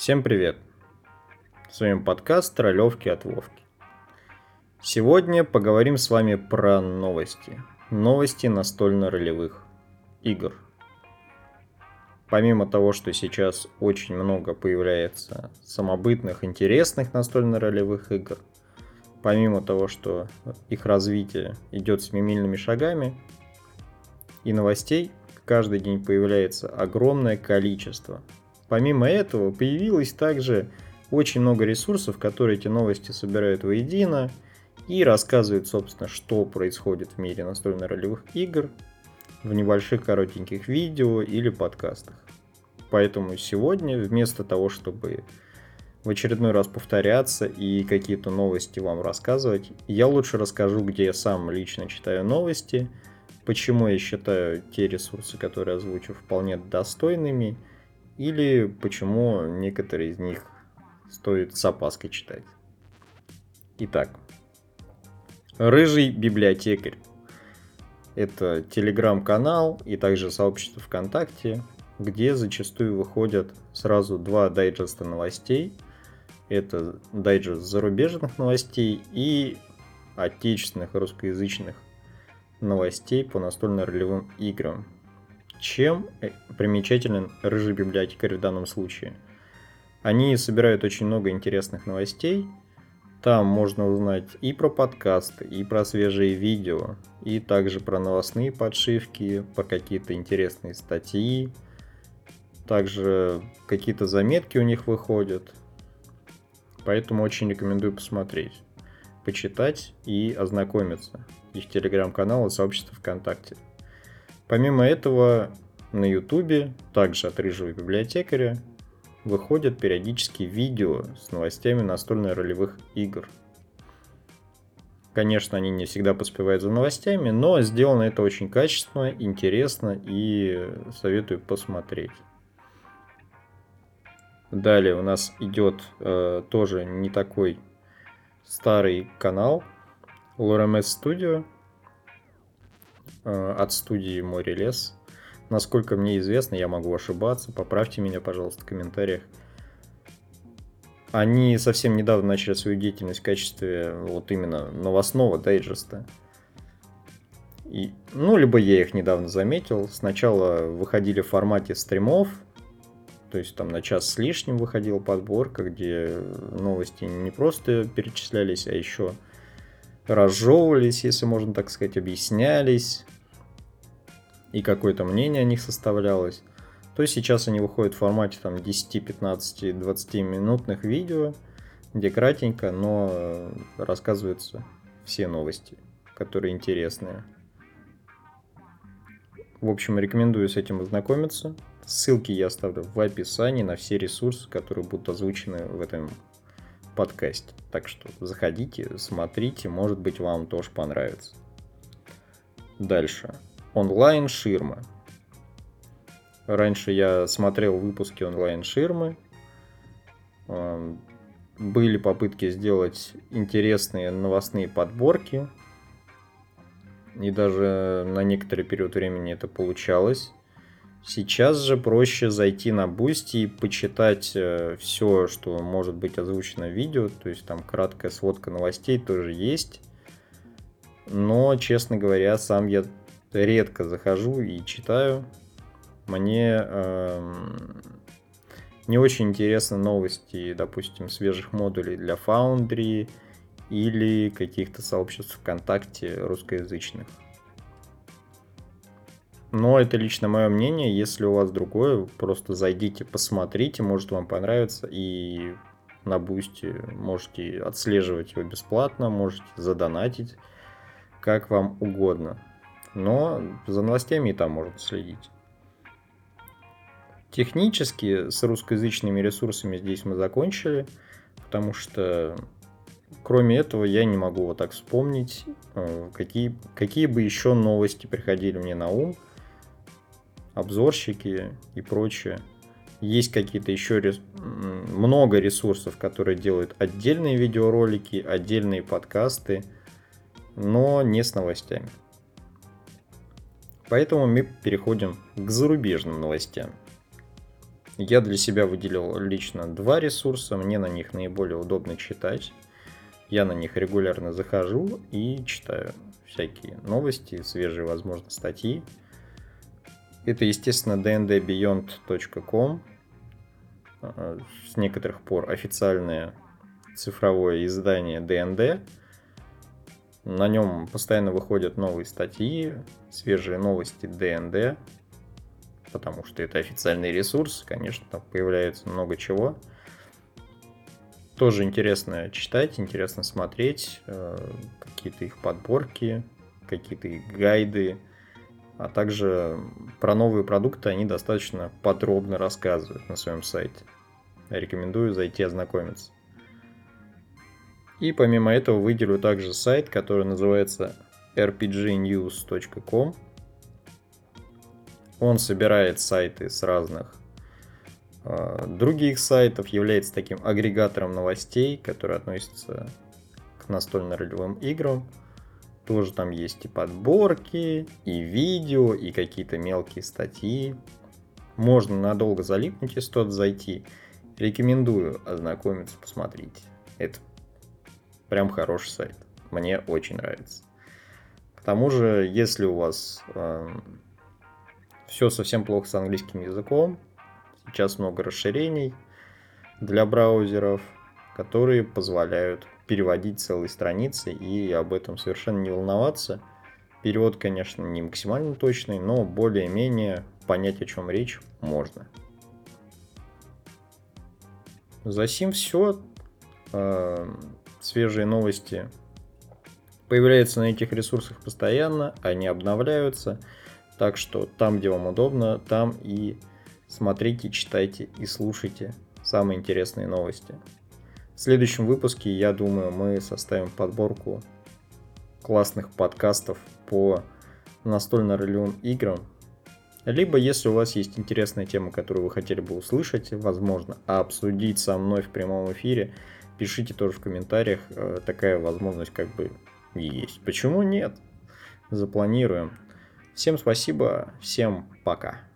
Всем привет! С вами подкаст «Троллевки от Вовки». Сегодня поговорим с вами про новости. Новости настольно-ролевых игр. Помимо того, что сейчас очень много появляется самобытных, интересных настольно-ролевых игр, помимо того, что их развитие идет семимильными шагами, и новостей каждый день появляется огромное количество. Помимо этого, появилось также очень много ресурсов, которые эти новости собирают воедино и рассказывают, собственно, что происходит в мире настольно-ролевых игр в небольших коротеньких видео или подкастах. Поэтому сегодня, вместо того, чтобы в очередной раз повторяться и какие-то новости вам рассказывать, я лучше расскажу, где я сам лично читаю новости – почему я считаю те ресурсы, которые озвучу, вполне достойными, или почему некоторые из них стоит с опаской читать. Итак, Рыжий библиотекарь. Это телеграм-канал и также сообщество ВКонтакте, где зачастую выходят сразу два дайджеста новостей. Это дайджест зарубежных новостей и отечественных русскоязычных новостей по настольно-ролевым играм. Чем э, примечателен рыжий библиотекарь в данном случае? Они собирают очень много интересных новостей. Там можно узнать и про подкасты, и про свежие видео, и также про новостные подшивки, про какие-то интересные статьи. Также какие-то заметки у них выходят. Поэтому очень рекомендую посмотреть, почитать и ознакомиться их телеграм-канал и сообщество ВКонтакте. Помимо этого, на Ютубе, также от Рыжего библиотекаря, выходят периодически видео с новостями настольно-ролевых игр. Конечно, они не всегда поспевают за новостями, но сделано это очень качественно, интересно и советую посмотреть. Далее у нас идет э, тоже не такой старый канал, LRMS Studio от студии Море Лес. Насколько мне известно, я могу ошибаться, поправьте меня, пожалуйста, в комментариях. Они совсем недавно начали свою деятельность в качестве вот именно новостного дайджеста. И, ну, либо я их недавно заметил. Сначала выходили в формате стримов, то есть там на час с лишним выходила подборка, где новости не просто перечислялись, а еще разжевывались, если можно так сказать, объяснялись, и какое-то мнение о них составлялось, то сейчас они выходят в формате там 10, 15, 20 минутных видео, где кратенько, но рассказываются все новости, которые интересные. В общем, рекомендую с этим ознакомиться. Ссылки я оставлю в описании на все ресурсы, которые будут озвучены в этом подкасте. Так что заходите, смотрите, может быть вам тоже понравится. Дальше. Онлайн-ширмы. Раньше я смотрел выпуски онлайн-ширмы. Эм, были попытки сделать интересные новостные подборки. И даже на некоторый период времени это получалось. Сейчас же проще зайти на Boosty и почитать э, все, что может быть озвучено в видео. То есть там краткая сводка новостей тоже есть. Но, честно говоря, сам я редко захожу и читаю. Мне э, не очень интересны новости, допустим, свежих модулей для Foundry или каких-то сообществ ВКонтакте русскоязычных. Но это лично мое мнение. Если у вас другое, просто зайдите, посмотрите, может вам понравится. И на бусте можете отслеживать его бесплатно, можете задонатить, как вам угодно. Но за новостями и там можно следить. Технически с русскоязычными ресурсами здесь мы закончили, потому что кроме этого я не могу вот так вспомнить, э, какие, какие бы еще новости приходили мне на ум – обзорщики и прочее. Есть какие-то еще рес... много ресурсов, которые делают отдельные видеоролики, отдельные подкасты, но не с новостями. Поэтому мы переходим к зарубежным новостям. Я для себя выделил лично два ресурса, мне на них наиболее удобно читать. Я на них регулярно захожу и читаю всякие новости, свежие, возможно, статьи. Это, естественно, dndbeyond.com, с некоторых пор официальное цифровое издание ДНД. На нем постоянно выходят новые статьи, свежие новости ДНД, потому что это официальный ресурс, конечно, там появляется много чего. Тоже интересно читать, интересно смотреть, э, какие-то их подборки, какие-то их гайды, а также про новые продукты они достаточно подробно рассказывают на своем сайте. Рекомендую зайти ознакомиться. И помимо этого выделю также сайт, который называется rpgnews.com. Он собирает сайты с разных э, других сайтов, является таким агрегатором новостей, которые относятся к настольно-ролевым играм. Тоже там есть и подборки, и видео, и какие-то мелкие статьи. Можно надолго залипнуть, если туда зайти. Рекомендую ознакомиться, посмотреть. Это прям хороший сайт. Мне очень нравится. К тому же, если у вас э, все совсем плохо с английским языком, сейчас много расширений для браузеров, которые позволяют переводить целые страницы и об этом совершенно не волноваться. Перевод, конечно, не максимально точный, но более-менее понять, о чем речь, можно. За сим все. Э, свежие новости появляются на этих ресурсах постоянно, они обновляются. Так что там, где вам удобно, там и смотрите, читайте и слушайте самые интересные новости. В следующем выпуске, я думаю, мы составим подборку классных подкастов по настольно-ролевым играм. Либо, если у вас есть интересная тема, которую вы хотели бы услышать, возможно, обсудить со мной в прямом эфире, пишите тоже в комментариях, э, такая возможность как бы есть. Почему нет? Запланируем. Всем спасибо, всем пока.